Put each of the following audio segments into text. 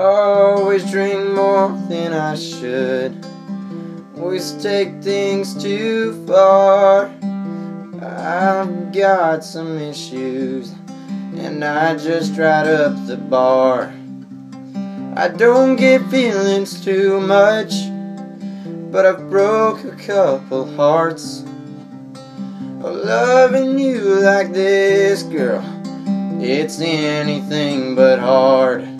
Always drink more than I should. Always take things too far. I've got some issues, and I just right up the bar. I don't get feelings too much, but I've broke a couple hearts. Loving you like this, girl, it's anything but hard.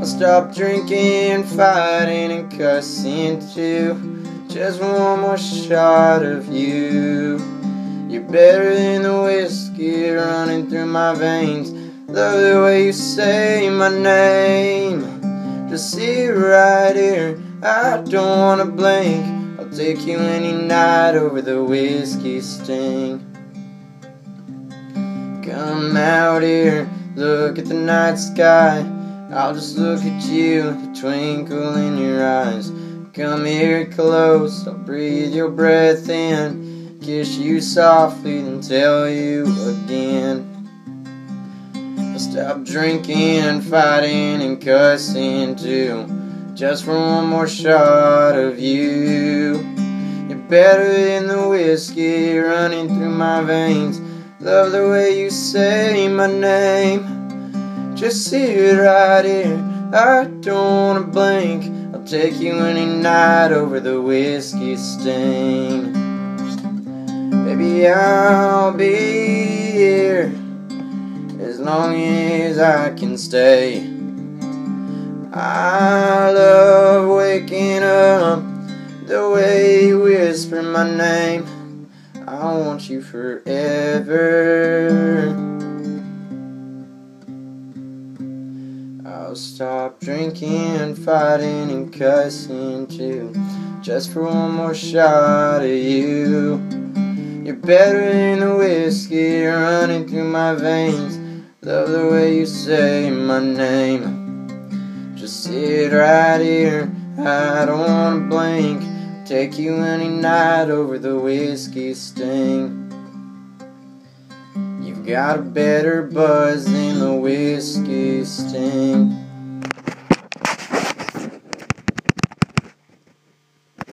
I'll stop drinking, fighting, and cussing too. Just one more shot of you. You're better than the whiskey running through my veins. Love the way you say my name. Just sit right here. I don't wanna blink. I'll take you any night over the whiskey sting. Come out here, look at the night sky. I'll just look at you, the twinkle in your eyes. Come here close, I'll breathe your breath in. Kiss you softly, then tell you again. I'll stop drinking, fighting, and cussing too. Just for one more shot of you. You're better than the whiskey running through my veins. Love the way you say my name. Just sit right here, I don't wanna blink. I'll take you any night over the whiskey stain. Baby, I'll be here as long as I can stay. I love waking up the way you whisper my name. I want you forever. I'll stop drinking, and fighting, and cussing too. Just for one more shot of you. You're better than the whiskey running through my veins. Love the way you say my name. Just sit right here, I don't wanna blink. Take you any night over the whiskey sting. You've got a better buzz than the whiskey sting.